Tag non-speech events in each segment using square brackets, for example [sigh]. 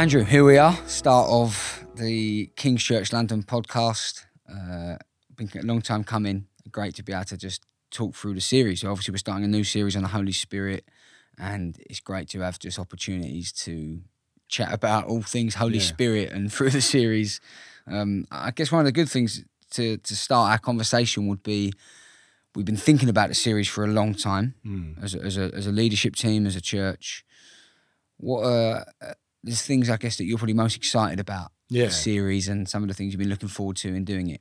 Andrew, here we are, start of the King's Church London podcast. Uh, been a long time coming. Great to be able to just talk through the series. So obviously, we're starting a new series on the Holy Spirit, and it's great to have just opportunities to chat about all things Holy Yeah. Spirit. And [laughs] through the series, um, I guess one of the good things to to start our conversation would be we've been thinking about the series for a long time Mm. as a, as a as a leadership team, as a church. What are uh, there's things I guess that you're probably most excited about Yeah. the series and some of the things you've been looking forward to in doing it.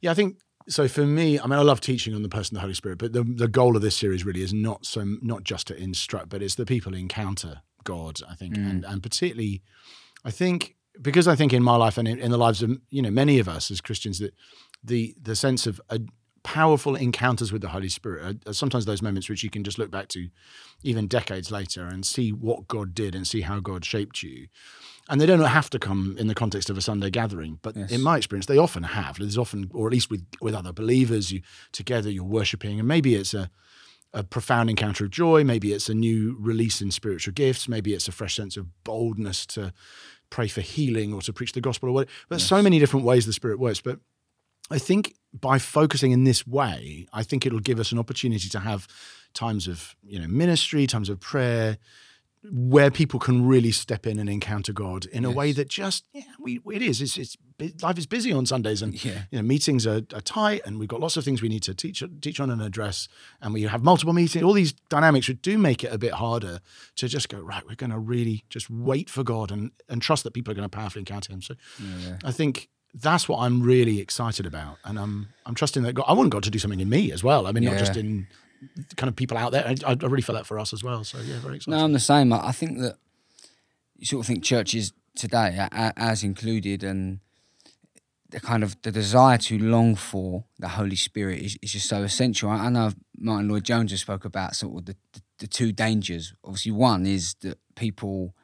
Yeah, I think so. For me, I mean, I love teaching on the person of the Holy Spirit, but the the goal of this series really is not so not just to instruct, but it's the people encounter God. I think, mm. and and particularly, I think because I think in my life and in, in the lives of you know many of us as Christians that the the sense of a powerful encounters with the Holy Spirit are, sometimes those moments which you can just look back to, even decades later, and see what God did and see how God shaped you. And they don't have to come in the context of a Sunday gathering, but Yes. in my experience, they often have. There's often, or at least with with other believers, you together you're worshiping, and maybe it's a a profound encounter of joy. Maybe it's a new release in spiritual gifts. Maybe it's a fresh sense of boldness to pray for healing or to preach the gospel or whatever. But so many different ways the Spirit works. But I think by focusing in this way, I think it'll give us an opportunity to have times of you know ministry, times of prayer, where people can really step in and encounter God in a way that just yeah, we it is. It's, it's life is busy on Sundays and Yeah. you know meetings are, are tight and we've got lots of things we need to teach teach on and address and we have multiple meetings. All these dynamics which do make it a bit harder to just go right. We're going to really just wait for God and and trust that people are going to powerfully encounter Him. So Yeah. I think that's what I'm really excited about, and I'm I'm trusting that God. I want God to do something in me as well. I mean, not just in kind of people out there. I, I really feel that for us as well. So yeah, very excited. No, I'm the same. I I think that you sort of think churches today, as included, and the kind of the desire to long for the Holy Spirit is, is just so essential. I, know Martyn Lloyd Jones has spoke about sort of the, the, the two dangers. Obviously, one is that people,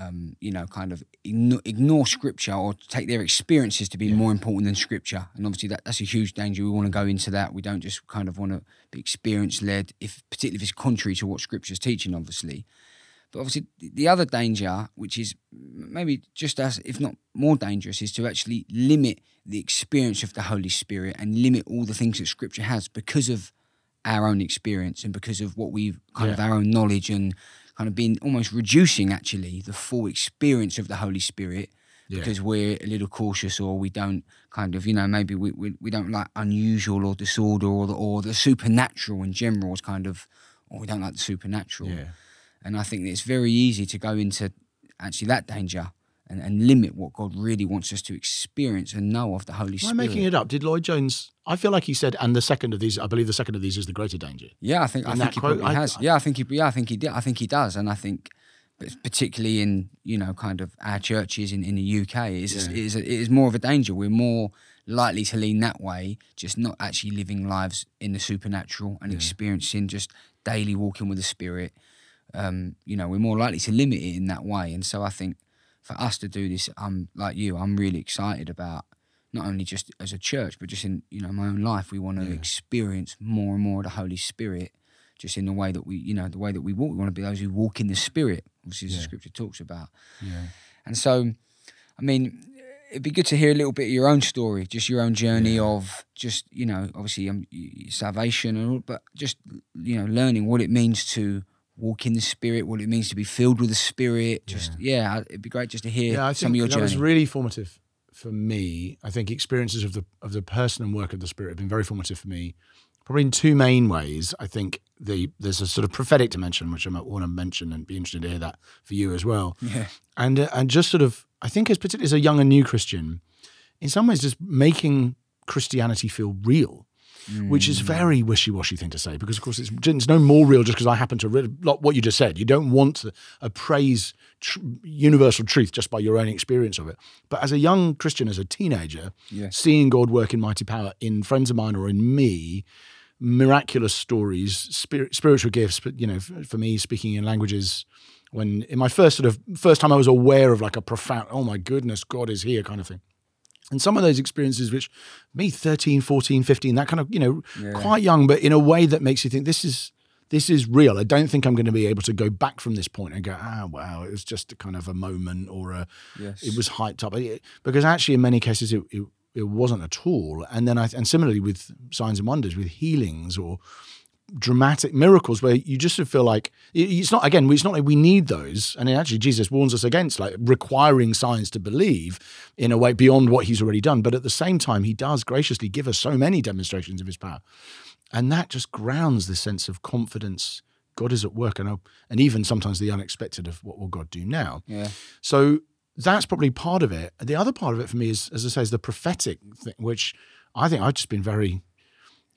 um, you know, kind of ignore, ignore Scripture or take their experiences to be more important than Scripture, and obviously that, that's a huge danger. We want to go into that. We don't just kind of want to be experience led, if particularly if it's contrary to what Scripture's teaching, obviously. But obviously, the other danger, which is maybe just as, if not more dangerous, is to actually limit the experience of the Holy Spirit and limit all the things that Scripture has because of our own experience and because of what we've kind of our own knowledge and kind of been almost reducing actually the full experience of the Holy Spirit Yeah. because we're a little cautious or we don't kind of you know maybe we, we, we don't like unusual or disorder or the, or the supernatural in general is kind of or we don't like the supernatural Yeah. and I think it's very easy to go into actually that danger and, and limit what God really wants us to experience and know of the Holy Am I Spirit. making it up? Did Lloyd Jones? I feel like he said, and the second of these, I believe the second of these is the greater danger. Yeah, I think I in think that he quote, probably I- has. I- yeah, I think he. Yeah, I think he did. I think he does, and I think, particularly in you know kind of our churches in, in the UK, it is Yeah. is it is more of a danger. We're more likely to lean that way, just not actually living lives in the supernatural and experiencing just daily walking with the Spirit. Um, you know, we're more likely to limit it in that way, and so I think for us to do this, I'm like you, I'm really excited about not only just as a church, but just in you know my own life. We want to Yeah. experience more and more of the Holy Spirit, just in the way that we, you know, the way that we walk. We want to be those who walk in the Spirit, obviously, as the Scripture talks about. Yeah. And so, I mean, it'd be good to hear a little bit of your own story, just your own journey of just, you know, obviously um, salvation and all, but just, you know, learning what it means to walk in the Spirit, what it means to be filled with the Spirit. Just, yeah, it'd be great just to hear Yeah, I some think of your that journey. was really formative for me. I think experiences of the of the person and work of the Spirit have been very formative for me. Probably in two main ways. I think the there's a sort of prophetic dimension which I might want to mention and be interested to hear that for you as well. [laughs] yeah, and uh, and just sort of I think as particularly as a young and new Christian, in some ways just making Christianity feel real, which is very wishy washy thing to say because of course it's, it's no more real just because I happen to read like what you just said. You don't want to appraise tr- universal truth just by your own experience of it. But as a young Christian, as a teenager, Yeah. seeing God work in mighty power in friends of mine or in me. Miraculous stories, spirit, spiritual gifts. But you know, f- for me, speaking in languages when in my first sort of first time I was aware of like a profound oh my goodness God is here kind of thing and some of those experiences which me 13 14 15 that kind of you know Yeah. quite young but in a way that makes you think this is this is real. I don't think I'm going to be able to go back from this point and go, ah, wow, it was just a kind of a moment or a, Yes. it was hyped up. Because actually, in many cases, it, it, it wasn't at all. And then I, and similarly with signs and wonders, with healings or dramatic miracles where you just feel like it's not again it's not like we need those. And actually jesus warns us against like requiring signs to believe in a way beyond what he's already done. But at the same time he does graciously give us so many demonstrations of his power. And that just grounds this sense of confidence. God is at work. And, oh, and even sometimes the unexpected of what will god do now? Yeah. so that's probably part of it. The other part of it for me is, as I say, is the prophetic thing, which I think I've just been very,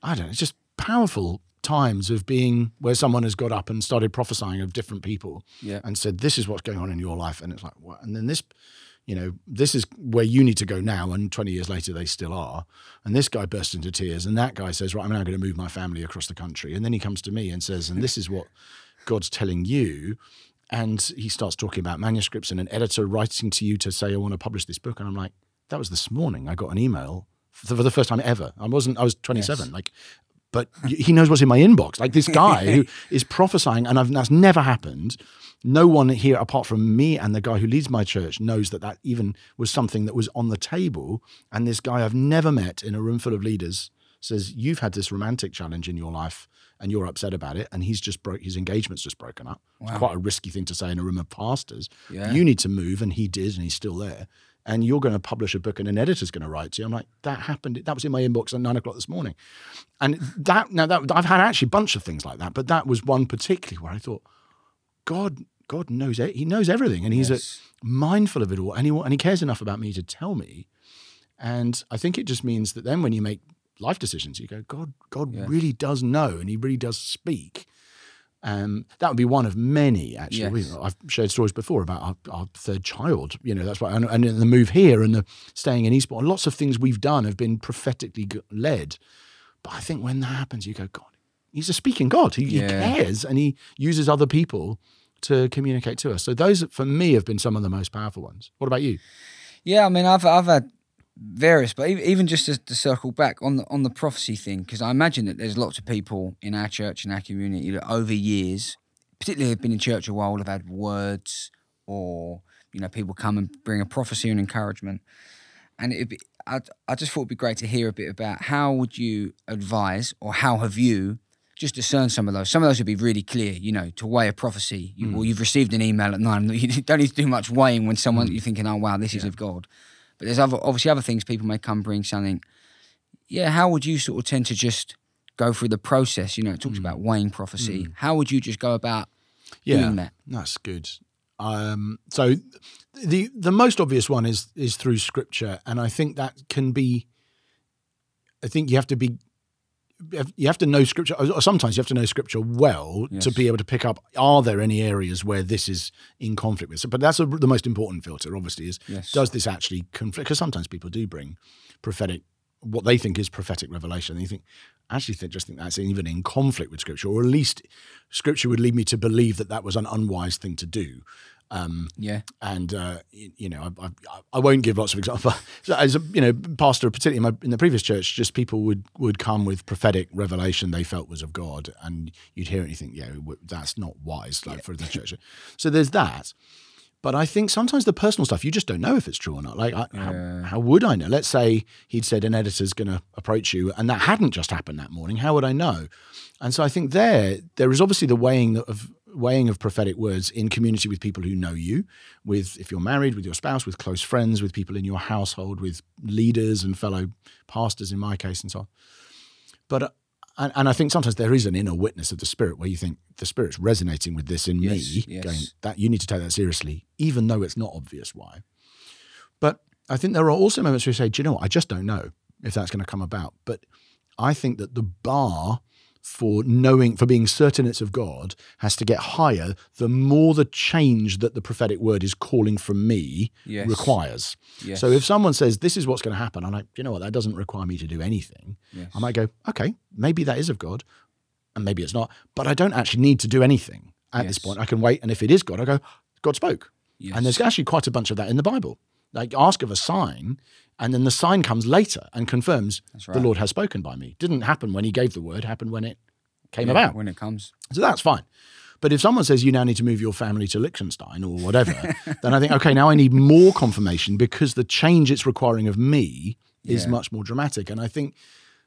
I don't know, it's just powerful times of being where someone has got up and started prophesying of different people Yeah. and said, this is what's going on in your life. And it's like, what? And then this, you know, this is where you need to go now. And 20 years later, they still are. And this guy bursts into tears. And that guy says, right, I'm now going to move my family across the country. And then he comes to me and says, and this is what God's telling you. And he starts talking about manuscripts and an editor writing to you to say, I want to publish this book. And I'm like, that was this morning. I got an email for the first time ever. I wasn't, I was 27. Yes. Like, but he knows what's in my inbox. Like this guy [laughs] who is prophesying, and I've, that's never happened. No one here, apart from me and the guy who leads my church, knows that that even was something that was on the table. And this guy I've never met in a room full of leaders says, You've had this romantic challenge in your life and you're upset about it. And he's just broke, his engagement's just broken up. It's quite a risky thing to say in a room of pastors. Yeah. You need to move. And he did, and he's still there. And you're going to publish a book and an editor's going to write to you. I'm like, that happened. That was in my inbox at nine o'clock this morning. And that, now that I've had actually a bunch of things like that, but that was one particularly where I thought, God, God knows, he knows everything. And he's uh, a, mindful of it all, and he and he cares enough about me to tell me. And I think it just means that then when you make life decisions, you go, God, God Yeah. really does know, and He really does speak. Um, that would be one of many. Actually, Yes. I've shared stories before about our, our third child. You know, that's why, and, and the move here and the staying in Eastbourne. Lots of things we've done have been prophetically led. But I think when that happens, you go, God, He's a speaking God. He, Yeah. he cares, and He uses other people to communicate to us. So those, for me, have been some of the most powerful ones. What about you? Yeah, I mean, I've I've had various, but even just to, to circle back on the on the prophecy thing, because I imagine that there's lots of people in our church and our community that over years, particularly have been in church a while, have had words or you know people come and bring a prophecy and encouragement, and it I I just thought it'd be great to hear a bit about how would you advise or how have you just discern some of those. Some of those would be really clear, you know, to weigh a prophecy. You, hmm. Well, you've received an email at nine. You don't need to do much weighing when someone hmm. you're thinking, oh wow, this is of God. But there's other obviously other things people may come bring something. Yeah, how would you sort of tend to just go through the process? You know, it talks about weighing prophecy. How would you just go about doing that? That's good. Um, so the the most obvious one is is through scripture, and I think that can be. I think you have to be. You have to know scripture. Or sometimes you have to know scripture well to be able to pick up. Are there any areas where this is in conflict with? So, but that's a, the most important filter. Obviously, is Yes. does this actually conflict? Because sometimes people do bring prophetic, what they think is prophetic revelation. And you think, actually, think, just think that's even in conflict with Scripture, or at least Scripture would lead me to believe that that was an unwise thing to do. Um, Yeah, and uh, you know, I, I, I won't give lots of examples. [laughs] As a you know, pastor, particularly in, my, in the previous church, just people would would come with prophetic revelation they felt was of God, and you'd hear it and you think, yeah, that's not wise, like for the church. So there's that. But I think sometimes the personal stuff you just don't know if it's true or not. Like, I, how, how would I know? Let's say he'd said an editor's going to approach you, and that hadn't just happened that morning. How would I know? And so I think there there is obviously the weighing of weighing of prophetic words in community with people who know you, with if you're married, with your spouse, with close friends, with people in your household, with leaders and fellow pastors in my case, and so on. But uh, and, and I think sometimes there is an inner witness of the spirit where you think the spirit's resonating with this in Yes, me, yes. going that you need to take that seriously, even though it's not obvious why. But I think there are also moments where you say, do you know what? I just don't know if that's going to come about. But I think that the bar for knowing, for being certain it's of God, has to get higher the more the change that the prophetic word is calling from me Yes. requires. yes. So if someone says, this is what's going to happen, I'm like, you know what? That doesn't require me to do anything. Yes. I might go, okay, maybe that is of God, and maybe it's not, but I don't actually need to do anything at this point. I can wait, and if it is God, I go, God spoke. And there's actually quite a bunch of that in the Bible. Like ask of a sign, and then the sign comes later and confirms That's the. Lord has spoken by me. Didn't happen when he gave the word, happened when it came Yeah, about. when it comes. So that's fine. But if someone says you now need to move your family to Liechtenstein or whatever, [laughs] then I think, okay, now I need more confirmation because the change it's requiring of me is Yeah. much more dramatic. And I think,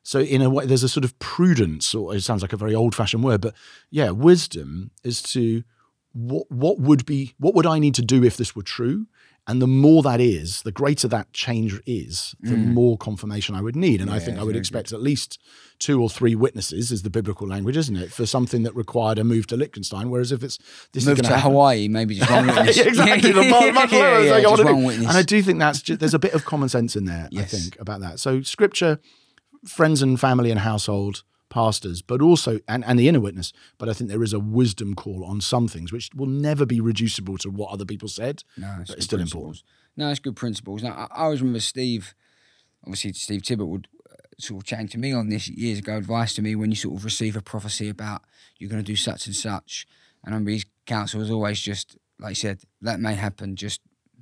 so in a way, there's a sort of prudence, or it sounds like a very old fashioned word, but yeah, wisdom is to what, what would be, what would I need to do if this were true? And the more that is, the greater that change is, the mm. more confirmation I would need. And I think I would expect at least two or three witnesses, is the biblical language, isn't it, for something that required a move to Liechtenstein. Whereas if it's this Move is to to Hawaii, maybe just one [laughs] witness. yeah, exactly. The bar- much yeah, yeah, like, just do- one witness. And I do think that's just, there's a bit of common sense in there. I think about that. So scripture, friends and family and household, pastors, but also and, and the inner witness. But I think there is a wisdom call on some things which will never be reducible to what other people said. No, but it's still important. No, it's good principles. Now, I, I always remember Steve, obviously Steve Tibbert would uh, sort of chatting to me on this years ago, advice to me when you sort of receive a prophecy about you're going to do such and such. And I remember his counsel was always just, like you said, that may happen, just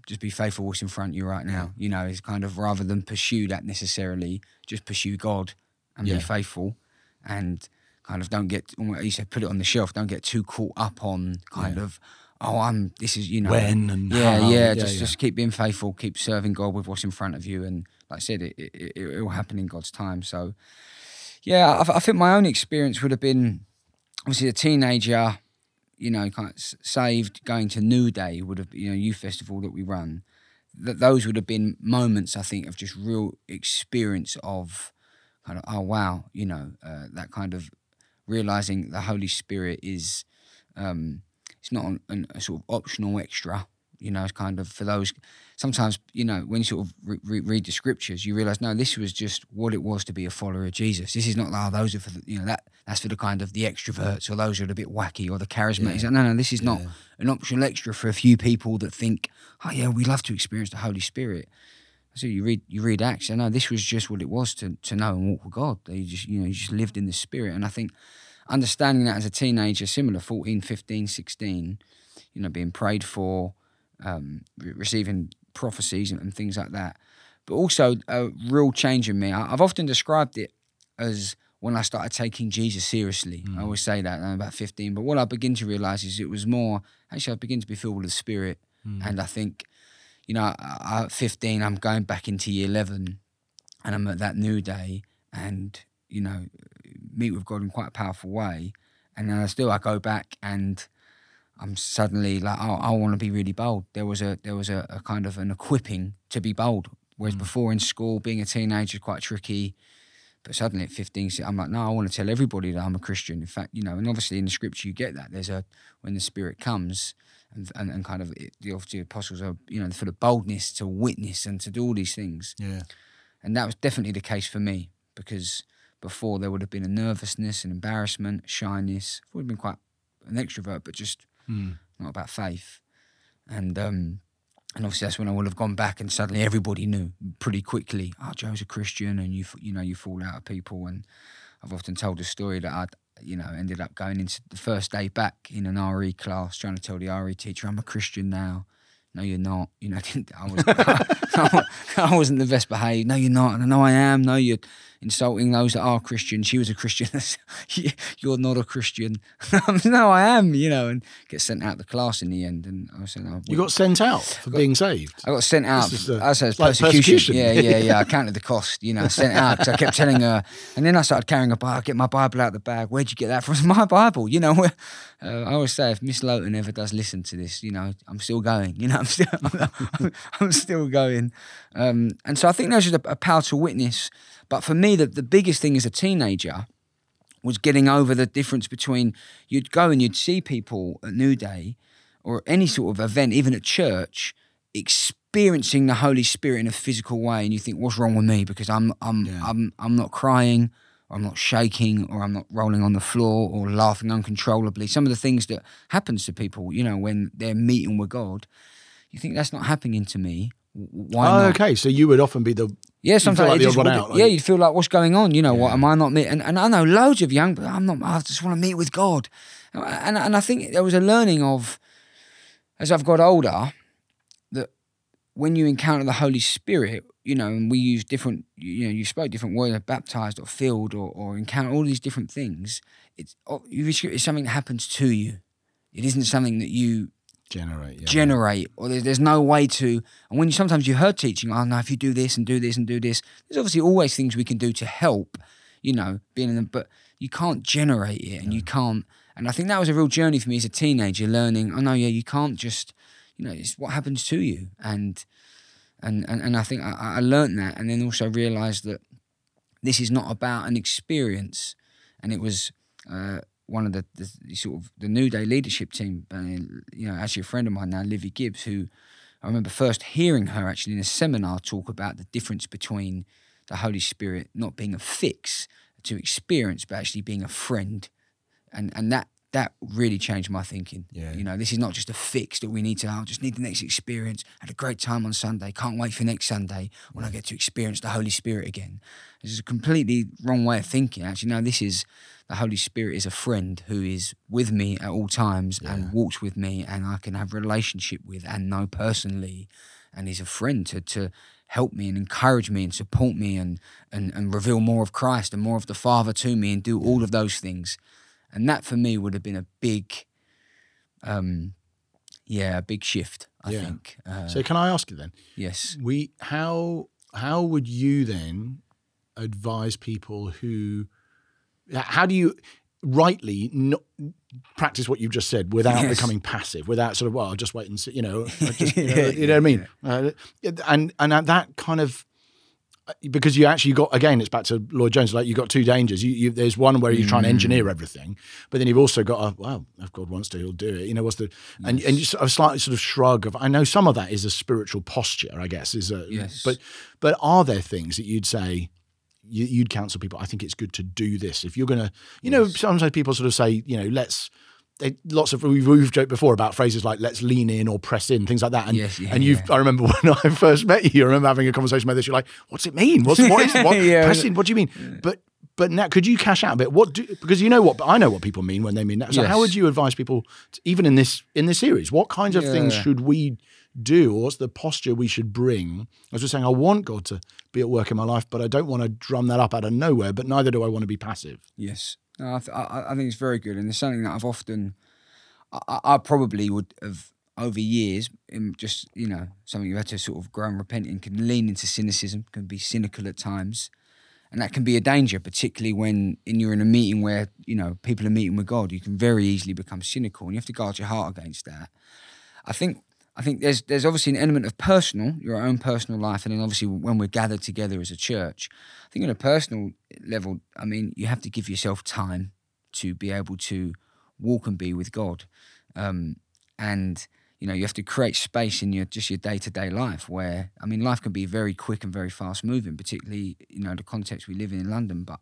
just be faithful what's in front of you right now. You know, it's kind of rather than pursue that necessarily, just pursue God and Yeah. be faithful and kind of don't get, you said, put it on the shelf, don't get too caught up on kind of, oh, I'm, this is, you know, When and yeah, how, yeah, yeah, just yeah. just keep being faithful, keep serving God with what's in front of you, and like I said, it it, it, it will happen in God's time. So, yeah, I, I think my own experience would have been obviously a teenager, you know, kind of saved, going to New Day would have, you know, youth festival that we run. That those would have been moments I think of just real experience of kind of oh wow, you know, uh, that kind of realizing the Holy Spirit is um, it's not an, an, a sort of optional extra. You know, it's kind of for those. Sometimes, you know, when you sort of re- re- read the scriptures, you realize no, this was just what it was to be a follower of Jesus. This is not like oh, those are for the, you know that that's for the kind of the extroverts or those who are a bit wacky or the charismatics. No, no, this is not an optional extra for a few people that think, oh yeah, we love to experience the Holy Spirit. So you read you read Acts, I know this was just what it was to to know and walk with God. They just you know you just lived in the Spirit, and I think understanding that as a teenager, similar 14, 15, 16, you know, being prayed for, um, re- receiving prophecies and, and things like that, but also a real change in me. I, I've often described it as when I started taking Jesus seriously. I always say that I'm about 15, but what I begin to realize is it was more actually I begin to be filled with the Spirit, and I think you know, I- at 15, I'm going back into year 11 and I'm at that new day and, you know, meet with God in quite a powerful way. And then I still, I go back and I'm suddenly like, oh, I want to be really bold. There was a, there was a, a kind of an equipping to be bold. Whereas mm. before in school, being a teenager is quite tricky. But suddenly at 15, I'm like, no, I want to tell everybody that I'm a Christian. In fact, you know, and obviously in the scripture you get that. There's a, when the Spirit comes, and, and, and kind of it, the obviously apostles are, you know, full of boldness to witness and to do all these things. Yeah. And that was definitely the case for me because before there would have been a nervousness, an embarrassment, shyness. I would have been quite an extrovert, but just not about faith. And um, and obviously that's when I would have gone back and suddenly everybody knew pretty quickly. Oh, Joe's a Christian, and you you know you fall out of people. And I've often told the story that I you know ended up going into the first day back in an RE class, trying to tell the RE teacher I'm a Christian now. No, you're not. You know, [laughs] I was [laughs] I wasn't the best behaved. No, you're not. And I know I am. No, you're insulting those that are Christian. She was a Christian. [laughs] you're not a Christian. no, I am. You know, and get sent out of the class in the end. And I said, no, You got sent out for being saved. I got sent out. A- I said like persecution. persecution. Yeah, yeah, yeah. I counted the cost. You know, sent out because I kept telling her, and then I started carrying a Bible. Get my Bible out of the bag. Where'd you get that from? It's my Bible. You know, uh, I always say if Miss Lowton ever does listen to this, you know, I'm still going. You know, I'm still, [laughs] I'm, I'm still going. Um, and so I think there's just a, a powerful witness. But for me, the, the biggest thing as a teenager was getting over the difference between you'd go and you'd see people at New Day or any sort of event, even at church, experiencing the Holy Spirit in a physical way, and you think, "What's wrong with me?" Because I'm I'm Yeah. I'm I'm not crying, I'm not shaking, or I'm not rolling on the floor, or laughing uncontrollably. Some of the things that happens to people, you know, when they're meeting with God, you think that's not happening to me. Why Oh, not? okay. So you would often be the Yeah, sometimes like the just odd one would- out, like- yeah, you'd feel like what's going on. You know, what am I not meet? And, and I know loads of young, but I'm not. I just want to meet with God, and and I think there was a learning of as I've got older that when you encounter the Holy Spirit, you know, and we use different, you know, you spoke different words, baptized or filled or, or encounter all these different things. It's, oh, it's something that happens to you. It isn't something that you generate, yeah. generate, or there's, there's no way to. And when you sometimes you heard teaching, oh no, if you do this and do this and do this, there's obviously always things we can do to help, you know, being in them, but you can't generate it and you can't. And I think that was a real journey for me as a teenager, learning. Oh no, yeah, you can't just, you know, it's what happens to you, and and and, and I think I, I learned that, and then also realised that this is not about an experience, and it was. Uh, one of the, the, sort of the New Day leadership team, uh, you know, actually a friend of mine now, Livy Gibbs, who I remember first hearing her actually in a seminar talk about the difference between the Holy Spirit not being a fix to experience, but actually being a friend, and and that that really changed my thinking. Yeah. You know, this is not just a fix that we need to, I just need the next experience. Had a great time on Sunday. Can't wait for next Sunday when I get to experience the Holy Spirit again. This is a completely wrong way of thinking. Actually, no, this is the Holy Spirit is a friend who is with me at all times yeah. and walks with me and I can have relationship with and know personally. And he's a friend to, to help me and encourage me and support me and, and, and reveal more of Christ and more of the Father to me and do all of those things and that for me would have been a big, um, yeah, a big shift. I yeah. think. Uh, so can I ask you then? Yes. We how how would you then advise people who how do you rightly not practice what you've just said without yes. becoming passive, without sort of well, I'll just wait and see, you know, just, [laughs] you, know you know what I mean? Uh, and and that kind of because you actually got again it's back to Lloyd Jones like you've got two dangers you, you there's one where you're trying to engineer mm. everything but then you've also got a well if God wants to he'll do it you know what's the yes. and and just a slightly sort of shrug of I know some of that is a spiritual posture I guess is a yes. but but are there things that you'd say you, would counsel people I think it's good to do this if you're gonna you yes. know sometimes people sort of say you know let's they, lots of we've, we've, joked before about phrases like "let's lean in" or "press in," things like that. And yes, yeah, and you've yeah. I remember [laughs] when I first met you, I remember having a conversation about this. You're like, "What's it mean? What's what is what [laughs] yeah. press in? What do you mean?" But but now, could you cash out a bit? What do because you know what I know what people mean when they mean that. So yes. how would you advise people, to, even in this in this series, what kinds of things should we do, or what's the posture we should bring? As we're saying, I want God to be at work in my life, but I don't want to drum that up out of nowhere. But neither do I want to be passive. Yes, no, I, th- I, I think it's very good, and it's something that I've often I, I probably would have over years, in just you know, something you had to sort of grow and repent and can lean into cynicism, can be cynical at times, and that can be a danger, particularly when in you're in a meeting where you know people are meeting with God. You can very easily become cynical, and you have to guard your heart against that. I think I think there's there's obviously an element of personal, your own personal life, and then obviously when we're gathered together as a church, I think on a personal level, I mean, you have to give yourself time to be able to walk and be with God. Um, and you know you have to create space in your just your day to day life where I mean life can be very quick and very fast moving, particularly you know the context we live in in London. But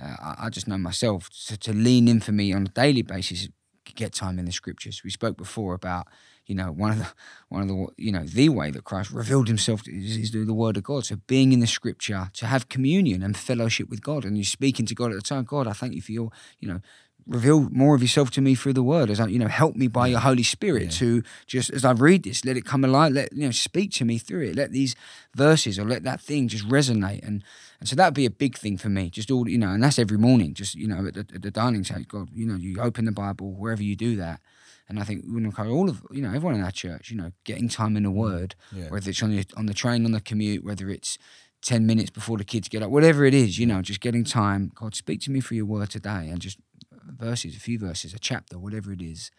uh, I, I, just know myself to, to lean in for me on a daily basis, get time in the scriptures. We spoke before about you know one of the one of the you know the way that Christ revealed Himself is, is through the Word of God. So being in the Scripture to have communion and fellowship with God, and you're speaking to God at the time. God, I thank you for your you know reveal more of yourself to me through the word as I, you know help me by your holy spirit yeah. to just as i read this let it come alive let you know speak to me through it let these verses or let that thing just resonate and and so that'd be a big thing for me just all you know and that's every morning just you know at the, at the dining table god you know you open the bible wherever you do that and I think we encourage all of you know everyone in our church, you know, getting time in the mm. Word, yeah. whether it's on the on the train, on the commute, whether it's 10 minutes before the kids get up, whatever it is, you know, just getting time. God, speak to me through your word today and just verses, a few verses, a chapter, whatever it is.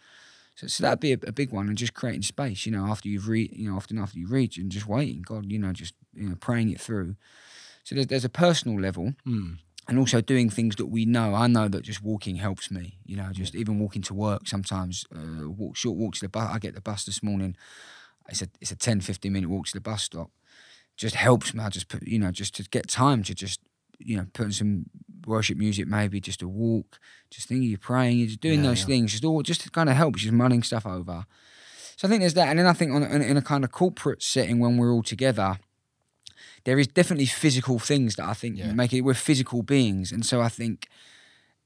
So, so that'd be a, a, big one, and just creating space. You know, after you've read, you know, often after you read, and just waiting, God, you know, just you know, praying it through. So there's there's a personal level, mm. And also doing things that we know. I know that just walking helps me. You know, just even walking to work sometimes. Uh, walk short walk to the bus. I get the bus this morning. It's a it's a 10, 15 minute walk to the bus stop. Just helps me. I just put you know just to get time to just you know putting some worship music, maybe just a walk, just thinking you're praying, you're just doing yeah, those yeah. things, just all just to kind of help, just mulling stuff over. So I think there's that, and then I think on, in, in a kind of corporate setting when we're all together, there is definitely physical things that I think yeah. make it. We're physical beings, and so I think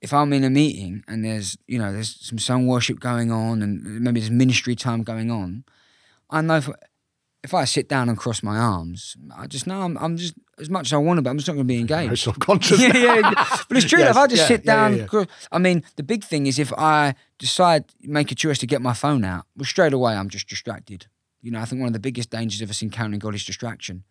if I'm in a meeting and there's you know there's some song worship going on and maybe there's ministry time going on, I know if, if I sit down and cross my arms, I just know I'm, I'm just as much as I want to, but I'm just not going to be [laughs] engaged. self-conscious. [laughs] yeah, yeah, but it's true. Yes, if I just yeah, sit down, yeah, I mean, the big thing is if I decide make a choice to get my phone out, well, straight away I'm just distracted. You know, I think one of the biggest dangers of us encountering God is distraction,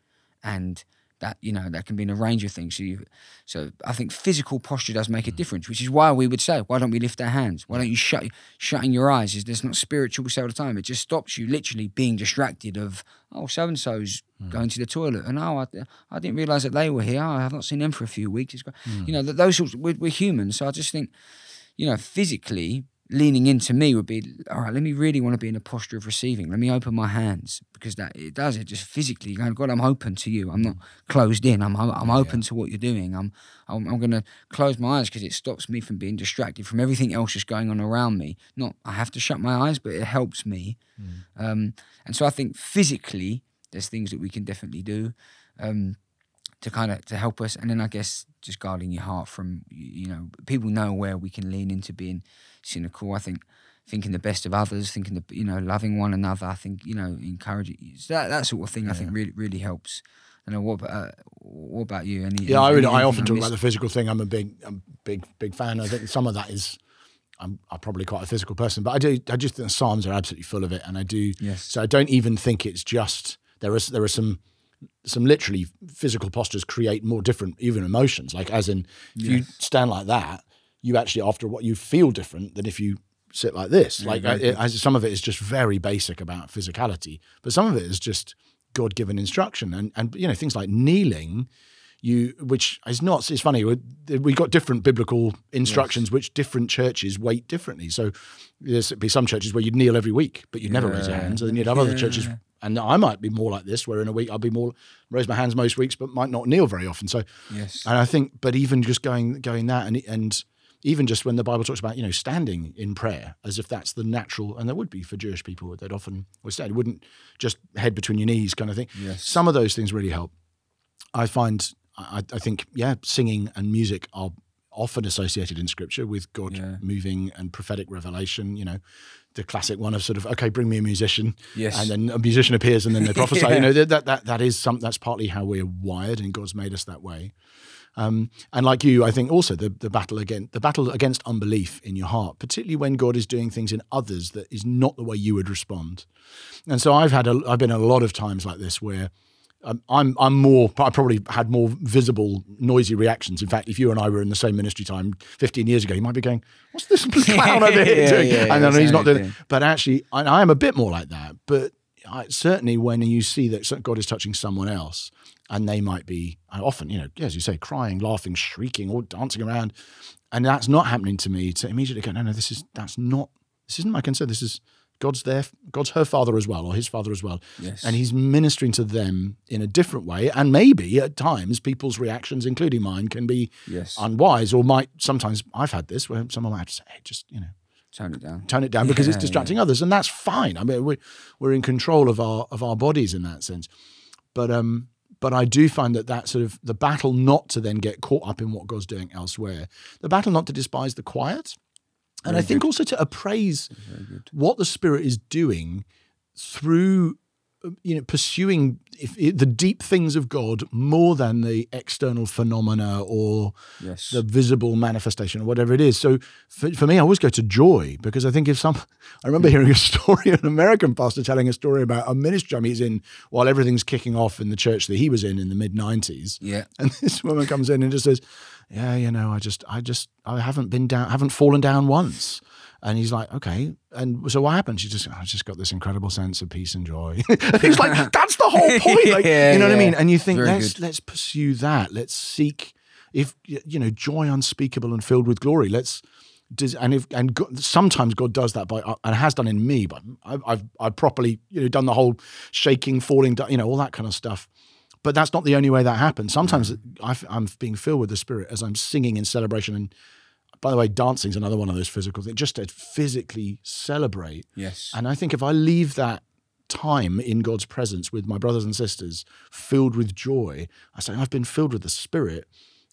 and that you know that can be in a range of things. So, you, so I think physical posture does make a Mm. difference, which is why we would say, why don't we lift our hands? Why don't you shut shutting your eyes? Is this not spiritual we say all the time? It just stops you literally being distracted of oh so and so's Mm. going to the toilet and oh I, I didn't realize that they were here. Oh, I have not seen them for a few weeks. It's. Mm. You know th- those sorts. We're, we're human, so I just think you know physically leaning into me would be all right. Let me really want to be in a posture of receiving. Let me open my hands because that it does it just physically. Going, God, I'm open to you. I'm not closed in. I'm I'm open to what you're doing. I'm I'm, I'm going to close my eyes because it stops me from being distracted from everything else that's going on around me. Not I have to shut my eyes, but it helps me. Um, and so I think physically, there's things that we can definitely do. Um, to kind of to help us and then i guess just guarding your heart from you know people know where we can lean into being cynical i think thinking the best of others thinking the you know loving one another i think you know encouraging that, that sort of thing i think really really helps I know what about uh, what about you any Yeah, I, any- really, I anything often talk about the physical thing. I'm a big, I'm big, big fan. I think some of that is, I'm, I'm probably quite a physical person, but I do, I just think the Psalms are absolutely full of it, and I do. Yes. So I don't even think it's just there is there are some some literally physical postures create more different even emotions. Like as in, if you stand like that, you actually after what you feel different than if you sit like this. like it, as some of it is just very basic about physicality, but some of it is just God given instruction, and and you know things like kneeling you which is not it's funny we got different biblical instructions which different churches weight differently. So there's be some churches where you'd kneel every week but you'd never raise your hands and then you'd have other churches and I might be more like this where in a week I'll be more raise my hands most weeks but might not kneel very often. So yes. and I think but even just going going that and and even just when the Bible talks about you know standing in prayer as if that's the natural and there would be for Jewish people they'd often would stand it wouldn't just head between your knees kind of thing Yes. some of those things really help I find I, I think yeah, singing and music are often associated in Scripture with God Yeah. moving and prophetic revelation. You know, the classic one of sort of okay, bring me a musician, Yes. and then a musician appears and then they [laughs] prophesy. You know, that that that, that is some that's partly how we're wired, and God's made us that way. Um, and like you, I think also the, the battle against the battle against unbelief in your heart, particularly when God is doing things in others that is not the way you would respond. And so I've had a, I've been a lot of times like this where um, I'm I'm more I probably had more visible noisy reactions. In fact, if you and I were in the same ministry time 15 years ago, you might be going, "What's this [laughs] clown over here [laughs] Yeah, doing?" yeah, and then he's not doing. But actually, I, I am a bit more like that. But I, certainly, when you see that God is touching someone else, and they might be I often, you know, as you say, crying, laughing, shrieking, or dancing around, and that's not happening to me, to immediately go, "No, no, this is that's not this isn't my concern. This is." God's there, God's her father as well, or his father as well. Yes. And he's ministering to them in a different way. And maybe at times people's reactions, including mine, can be yes unwise or might sometimes I've had this where someone might say, hey, just, you know, tone it down tone it down because it's Yeah, distracting others. And that's fine. I mean, we're, we're in control of our of our bodies in that sense. But um but I do find that that sort of the battle not to then get caught up in what God's doing elsewhere, the battle not to despise the quiet, and I think also to appraise what the Spirit is doing through you know pursuing if, if the deep things of God more than the external phenomena or yes the visible manifestation or whatever it is. So for, for me, I always go to joy because I think if some, [laughs] I remember hearing a story, [laughs] an American pastor telling a story about a ministry he's in while everything's kicking off in the church that he was in in the mid 90s. yeah And [laughs] this woman comes in and just says, "Yeah, you know, I just, I just, I haven't been down, haven't fallen down once." And he's like, "Okay." And so what happened? She just, oh, I just got this incredible sense of peace and joy. [laughs] he's like, [laughs] "That's the whole point." Like, Yeah, you know what I mean? And you think, Very let's good. let's pursue that. Let's seek, if you know, joy unspeakable and filled with glory. Let's. Does, and if and God, sometimes God does that by uh, and has done in me, but I've, I've I've properly you know done the whole shaking, falling, you know all that kind of stuff but that's not the only way that happens. Sometimes I am being filled with the Spirit as I'm singing in celebration. And by the way, dancing is another one of those physical things, just to physically celebrate. yes And I think if I leave that time in God's presence with my brothers and sisters filled with joy, I say, I've been filled with the Spirit,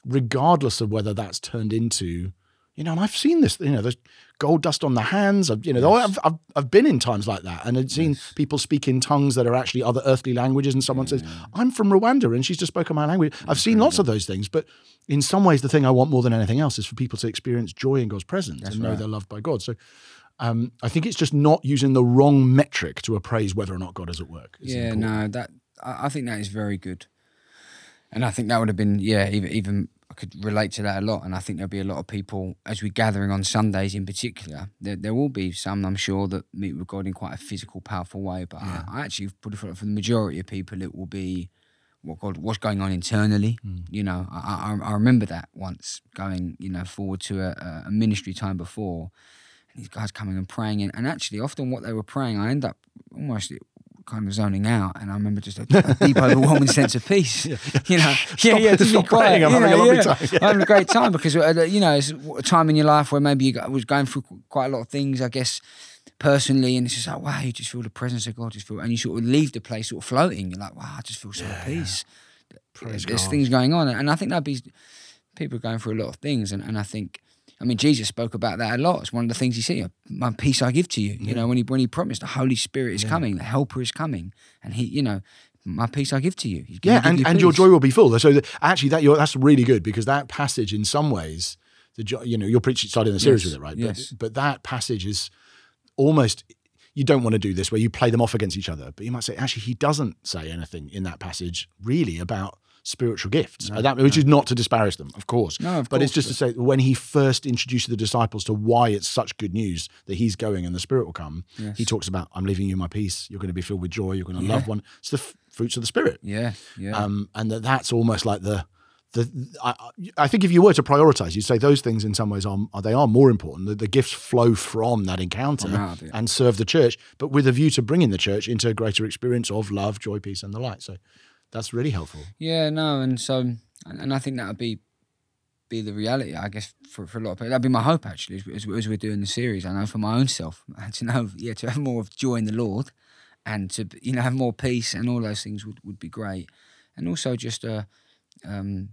regardless of whether that's turned into You know, and I've seen this. You know, there's gold dust on the hands. I've, you know, I've, I've I've been in times like that, and I've seen people speak in tongues that are actually other earthly languages. And someone says, "I'm from Rwanda," and she's just spoken my language. I've seen lots of those things, but in some ways, the thing I want more than anything else is for people to experience joy in God's presence and know they're loved by God. So. Um, I think it's just not using the wrong metric to appraise whether or not God is at work. yeah, important. no, that I, I think that is very good, and I think that would have been yeah, even even I could relate to that a lot, and I think there'll be a lot of people as we're gathering on Sundays in particular. There, there will be some, I'm sure, that meet with God in quite a physical, powerful way. But I, I actually put it for, for the majority of people, it will be what God, what's going on internally. Mm. You know, I, I, I remember that once going, you know, forward to a, a ministry time before, and these guys coming and praying, and, and actually, often what they were praying, I end up almost kind of zoning out, and I remember just a, a deep, [laughs] overwhelming sense of peace. [laughs] You know, yeah, yeah, to be stop quiet. praying, I'm you having a lovely yeah. time, yeah. I'm having a great [laughs] time because uh, you know it's a time in your life where maybe you was going through quite a lot of things, I guess, personally, and it's just like wow, you just feel the presence of God, just feel, and you sort of leave the place sort of floating. You're like, wow, I just feel so at peace. There's things going on, and I think that'd be people are going through a lot of things, and, and I think. I mean, Jesus spoke about that a lot. It's one of the things he said. My peace I give to you. You know, when he when he promised the Holy Spirit is coming, the Helper is coming, and he, you know, my peace I give to you. Yeah, and, you and your joy will be full. So the, actually, that you're, that's really good because that passage, in some ways, the jo- you know you're preaching starting the series Yes, with it, right? yes. But, but that passage is almost you don't want to do this where you play them off against each other, but you might say actually he doesn't say anything in that passage really about spiritual gifts, Uh, that, which is not to disparage them, of course. No, of but it's just to say when he first introduces the disciples to why it's such good news that he's going and the Spirit will come. He talks about I'm leaving you my peace. You're going to be filled with joy. You're going to love one. It's the f- fruits of the Spirit Yeah, yeah. um, and that that's almost like the the I, I think if you were to prioritize, you'd say those things in some ways are, are they are more important. The, the gifts flow from that encounter of it. and serve the church, but with a view to bringing the church into a greater experience of love, joy, peace, and the light. So that's really helpful. Yeah, no, and so and, I think that would be be the reality, I guess, for, for a lot of people. That'd be my hope actually, as, as, as we're doing the series. I know for my own self, [laughs] to know, yeah, to have more of joy in the Lord, and to you know have more peace and all those things would, would be great, and also just a, um,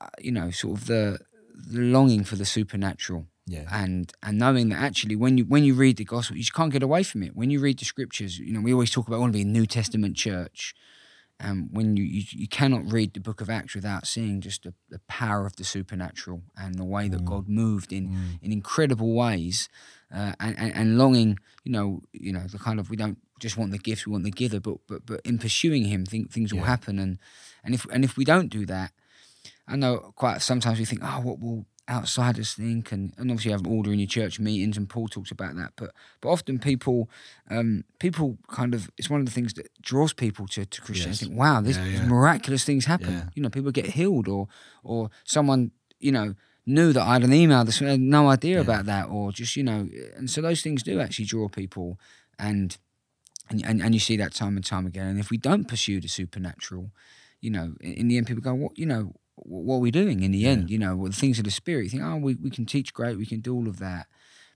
uh, you know, sort of the the longing for the supernatural Yeah. and and knowing that actually when you when you read the gospel you just can't get away from it when you read the scriptures you know we always talk about wanting to be a new testament church and when you, you you cannot read the book of acts without seeing just the, the power of the supernatural and the way that mm. god moved in mm. in incredible ways uh, and, and and longing you know you know the kind of we don't just want the gifts we want the giver but but but in pursuing him think things will happen. And and if and if we don't do that I know quite sometimes we think, oh, what will outsiders think? And, and obviously you have order in your church meetings, and Paul talks about that. But but often people, um, people kind of it's one of the things that draws people to, to Christianity. Yes. Think, wow, this Yeah, these yeah. miraculous things happen. Yeah. You know, people get healed, or or someone you know knew that I had an email that had no idea about that, or just you know, and so those things do actually draw people, and and and, and you see that time and time again. And if we don't pursue the supernatural, you know, in, in the end, people go, what you know, what are we doing in the end? You know, well, the things of the spirit. You think, oh, we, we can teach great, we can do all of that.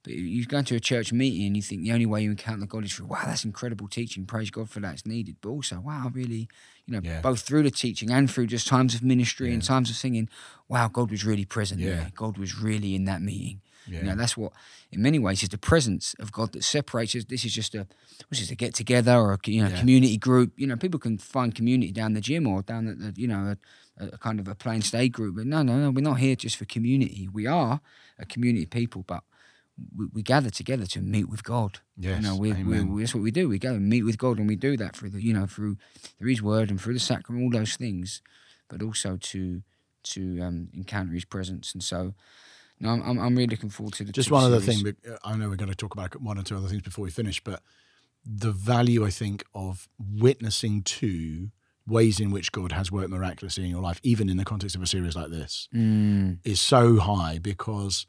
But you go to a church meeting and you think the only way you encounter God is through, wow, that's incredible teaching. Praise God for that. It's needed. But also, wow, really, you know, Yeah. both through the teaching and through just times of ministry and times of singing, wow, God was really present Yeah. there. God was really in that meeting. You Yeah. know, that's what, in many ways, is the presence of God that separates us. This is just a, what's is a get together or a you know Yeah. community group. You know, people can find community down the gym or down at the, you know, a, a kind of a plain stay group. But no, no, no, we're not here just for community. We are a community of people, but we, we gather together to meet with God. Yes, you know, we, we, we, that's what we do. We go and meet with God, and we do that through the, you know, through through His Word and through the sacrament, all those things, but also to to um, encounter His presence. And so, no, I'm, I'm, I'm really looking forward to the Just one other series. thing. uh, I know we're going to talk about one or two other things before we finish, but the value I think of witnessing to ways in which God has worked miraculously in your life, even in the context of a series like this, Mm, is so high because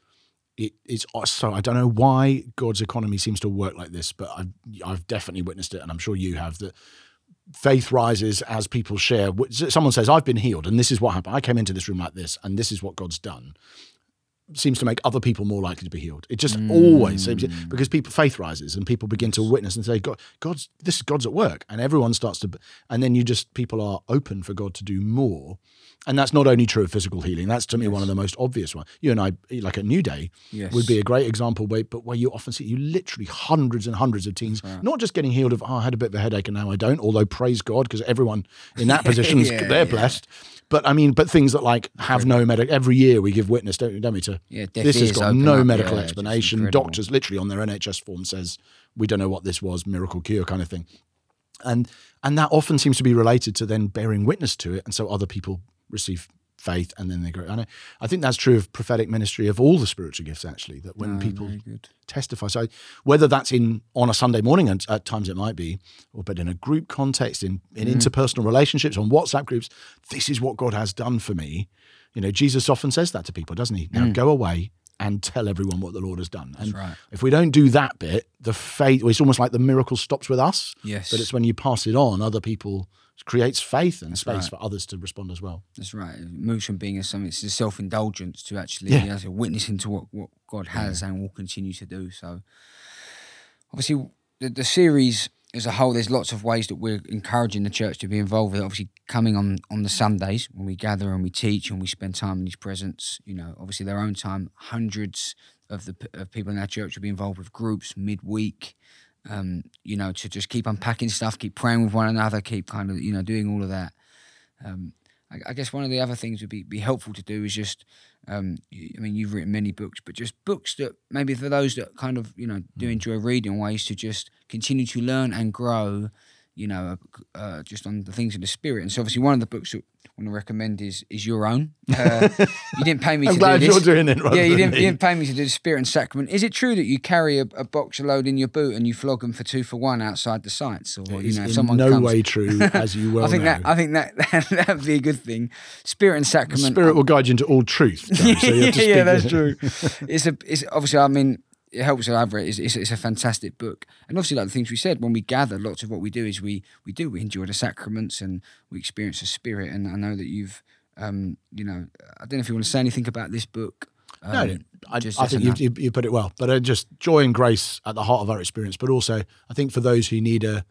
it, it's so I don't know why God's economy seems to work like this, but I've I've definitely witnessed it, and I'm sure you have that. Faith rises as people share. Someone says, "I've been healed, and this is what happened. I came into this room like this, and this is what God's done." Seems to make other people more likely to be healed. It just mm. always seems because people faith rises and people begin to witness and say, "God, God's this God's at work," and everyone starts to, and then you just people are open for God to do more, and that's not only true of physical healing. That's to me one of the most obvious ones. You and I, like at New Day, Yes. would be a great example. Where, but where you often see you literally hundreds and hundreds of teens, not just getting healed of, "Oh, I had a bit of a headache and now I don't." Although praise God, because everyone in that position, [laughs] Yeah, they're yeah. blessed. But I mean, but things that like have no medical. Every year we give witness, don't, don't we? To Yeah, this has got no up, medical yeah, explanation. Doctors literally on their NHS form says we don't know what this was, miracle cure kind of thing, and and that often seems to be related to then bearing witness to it, and so other people receive faith and then they grow. And I, I think that's true of prophetic ministry of all the spiritual gifts actually. That when people testify. So whether that's in on a Sunday morning, and at times it might be, or but in a group context, in in interpersonal relationships, on WhatsApp groups, this is what God has done for me. You know, Jesus often says that to people, doesn't he? Now go away and tell everyone what the Lord has done. And right. if we don't do that bit, the faith, it's almost like the miracle stops with us. Yes. But it's when you pass it on, other people creates faith and space right. for others to respond as well. That's right. It moves from being a something it's a self indulgence to actually Yeah. as a witnessing to what, what God has and will continue to do. So obviously the, the series as a whole, there's lots of ways that we're encouraging the church to be involved with. it. Obviously, coming on on the Sundays when we gather and we teach and we spend time in His presence. You know, obviously their own time. Hundreds of the of people in our church will be involved with groups midweek. Um, you know, to just keep unpacking stuff, keep praying with one another, keep kind of you know doing all of that. Um, I, I guess one of the other things would be, be helpful to do is just, um, I mean, you've written many books, but just books that maybe for those that kind of, you know, do enjoy reading, ways to just continue to learn and grow, you know, uh, just on the things of the spirit. And so obviously one of the books that I want to recommend is is your own. Uh, [laughs] you didn't pay me I'm to glad do you're this. doing it yeah, you didn't, you didn't pay me to do the spirit and sacrament. Is it true that you carry a, a box load in your boot and you flog them for two for one outside the sites? Or, It you know, if someone no comes, way true, as you [laughs] well I think know. that I think that [laughs] that would be a good thing. Spirit and sacrament. Spirit will guide you into all truth. John, so you have to yeah, speak- that's true. It's a. It's obviously. I mean, it helps read. It's, it's, it's a fantastic book, and obviously, like the things we said when we gather, lots of what we do is we we do we enjoy the sacraments and we experience the Spirit. And I know that you've, um, you know, I don't know if you want to say anything about this book. Um, No, I, just I think you've, you put it well. But uh, just joy and grace at the heart of our experience, but also I think for those who need a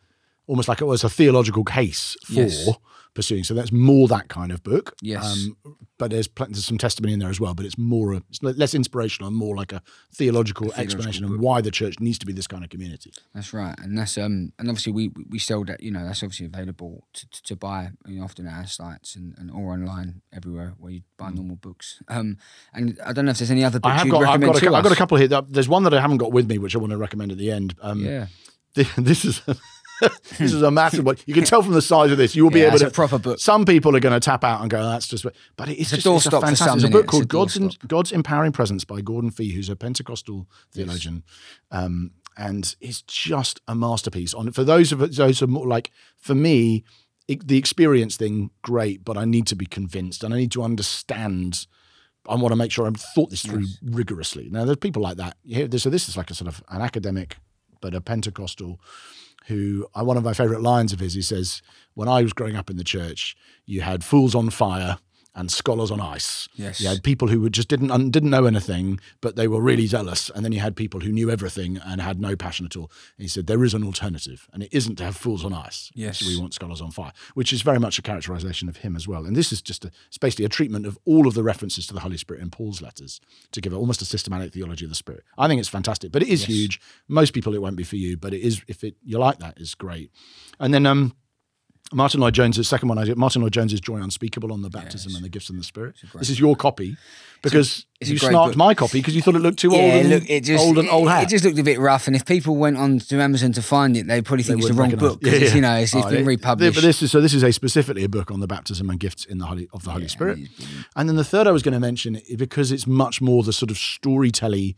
almost like it was a theological case for Yes. pursuing. So that's more that kind of book. Yes. Um, but there's, plenty, there's some testimony in there as well. But it's more a, it's less inspirational and more like a theological, theological explanation book. of why the church needs to be this kind of community. That's right, and that's um, and obviously we we sell that. You know, that's obviously available to, to, to buy. You know, often at our sites and, and or online everywhere where you buy normal books. Um, and I don't know if there's any other books Mm. I have you'd got, I've recommend got, a, to cou- I've got a couple here. There's one that I haven't got with me, which I want to recommend at the end. Um, Yeah, [laughs] This is [laughs] this is a massive one. You can tell from the size of this, you will be Yeah, able it's to. a proper book. Some people are going to tap out and go, "That's just." But it is a just it's a doorstop for fantastic. some, It's a book It's called God's doorstop. God's Empowering Presence by Gordon Fee, who's a Pentecostal theologian, um, and it's just a masterpiece. On for those of those who are more like for me, it, the experience thing, great, but I need to be convinced and I need to understand. I want to make sure I've thought this through rigorously. Now, there's people like that. So this is like a sort of an academic, but a Pentecostal who uh, one of my favorite lines of his, he says, when I was growing up in the church, you had fools on fire and scholars on ice. Yes. You had people who just didn't un- didn't know anything, but they were really zealous, and then you had people who knew everything and had no passion at all. And he said there is an alternative, and it isn't to have fools on ice. Yes. we want scholars on fire, which is very much a characterization of him as well. And this is just a, it's basically a treatment of all of the references to the Holy Spirit in Paul's letters to give it almost a systematic theology of the Spirit. I think it's fantastic, but it is huge. Most people it won't be for you, but it is if it you like that is great. And then um. Martyn Lloyd Jones, the second one I did, Martyn Lloyd Jones' is Joy Unspeakable on the baptism and the gifts of the Spirit. This is your copy because it's a you snarked my copy because you thought it looked too yeah. old and look, it just old and old hat. it just looked a bit rough. And if people went on to Amazon to find it, they probably think it's the wrong book because it. it's, you know it's, it's Oh, been it- republished. But this is so. This is a specifically a book on the baptism and gifts in the Holy of the Holy Spirit. it. And then the third I was going to mention because it's much more the sort of storytelling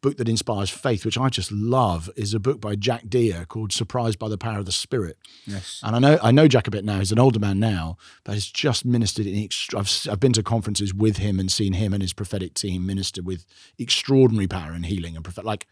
book that inspires faith, which I just love, is a book by Jack Deere called "Surprised by the Power of the Spirit." yes. And I know I know Jack a bit now. He's an older man now, but he's just ministered in. Extra, I've, I've been to conferences with him and seen him and his prophetic team minister with extraordinary power and healing and prophet. Like,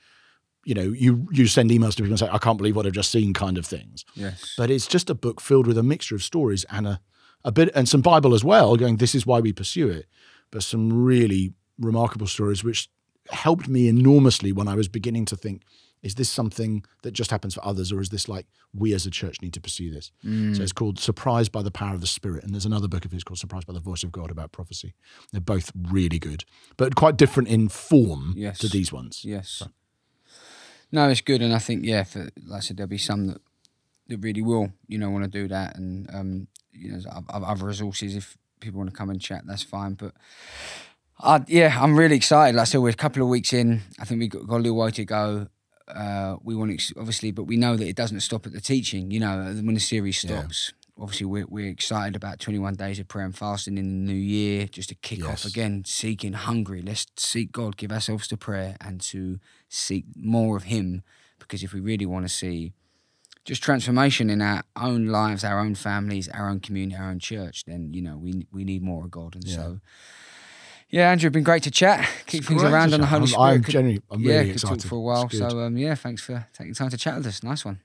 you know, you you send emails to people and say, "I can't believe what I've just seen," kind of things. Yes. But it's just a book filled with a mixture of stories and a a bit and some Bible as well, going, "This is why we pursue it," but some really remarkable stories, which helped me enormously when I was beginning to think, is this something that just happens for others, or is this like we as a church need to pursue this? So it's called Surprised by the Power of the Spirit. And there's another book of his called Surprised by the Voice of God about prophecy. They're both really good, but quite different in form Yes. to these ones. Yes. No, it's good, and I think yeah, for like I said, there'll be some that that really will, you know, want to do that, and um, you know, other resources if people want to come and chat, that's fine. But uh, yeah, I'm really excited. Like I said, we're a couple of weeks in. I think we've got, got a little way to go. Uh, we want to obviously, but we know that it doesn't stop at the teaching. You know, when the series Yeah. stops. Obviously, we're, we're excited about 21 days of prayer and fasting in the new year, just to kick off again, seeking, hungry. Let's seek God, give ourselves to prayer, and to seek more of Him. Because if we really want to see just transformation in our own lives, our own families, our own community, our own church, then you know we we need more of God. And so, yeah, Andrew, been great to chat. Keep It's things around on the. Holy I'm- Spirit. I'm genuinely, I'm yeah, really talk excited. for a while. So um, yeah, thanks for taking time to chat with us. Nice one.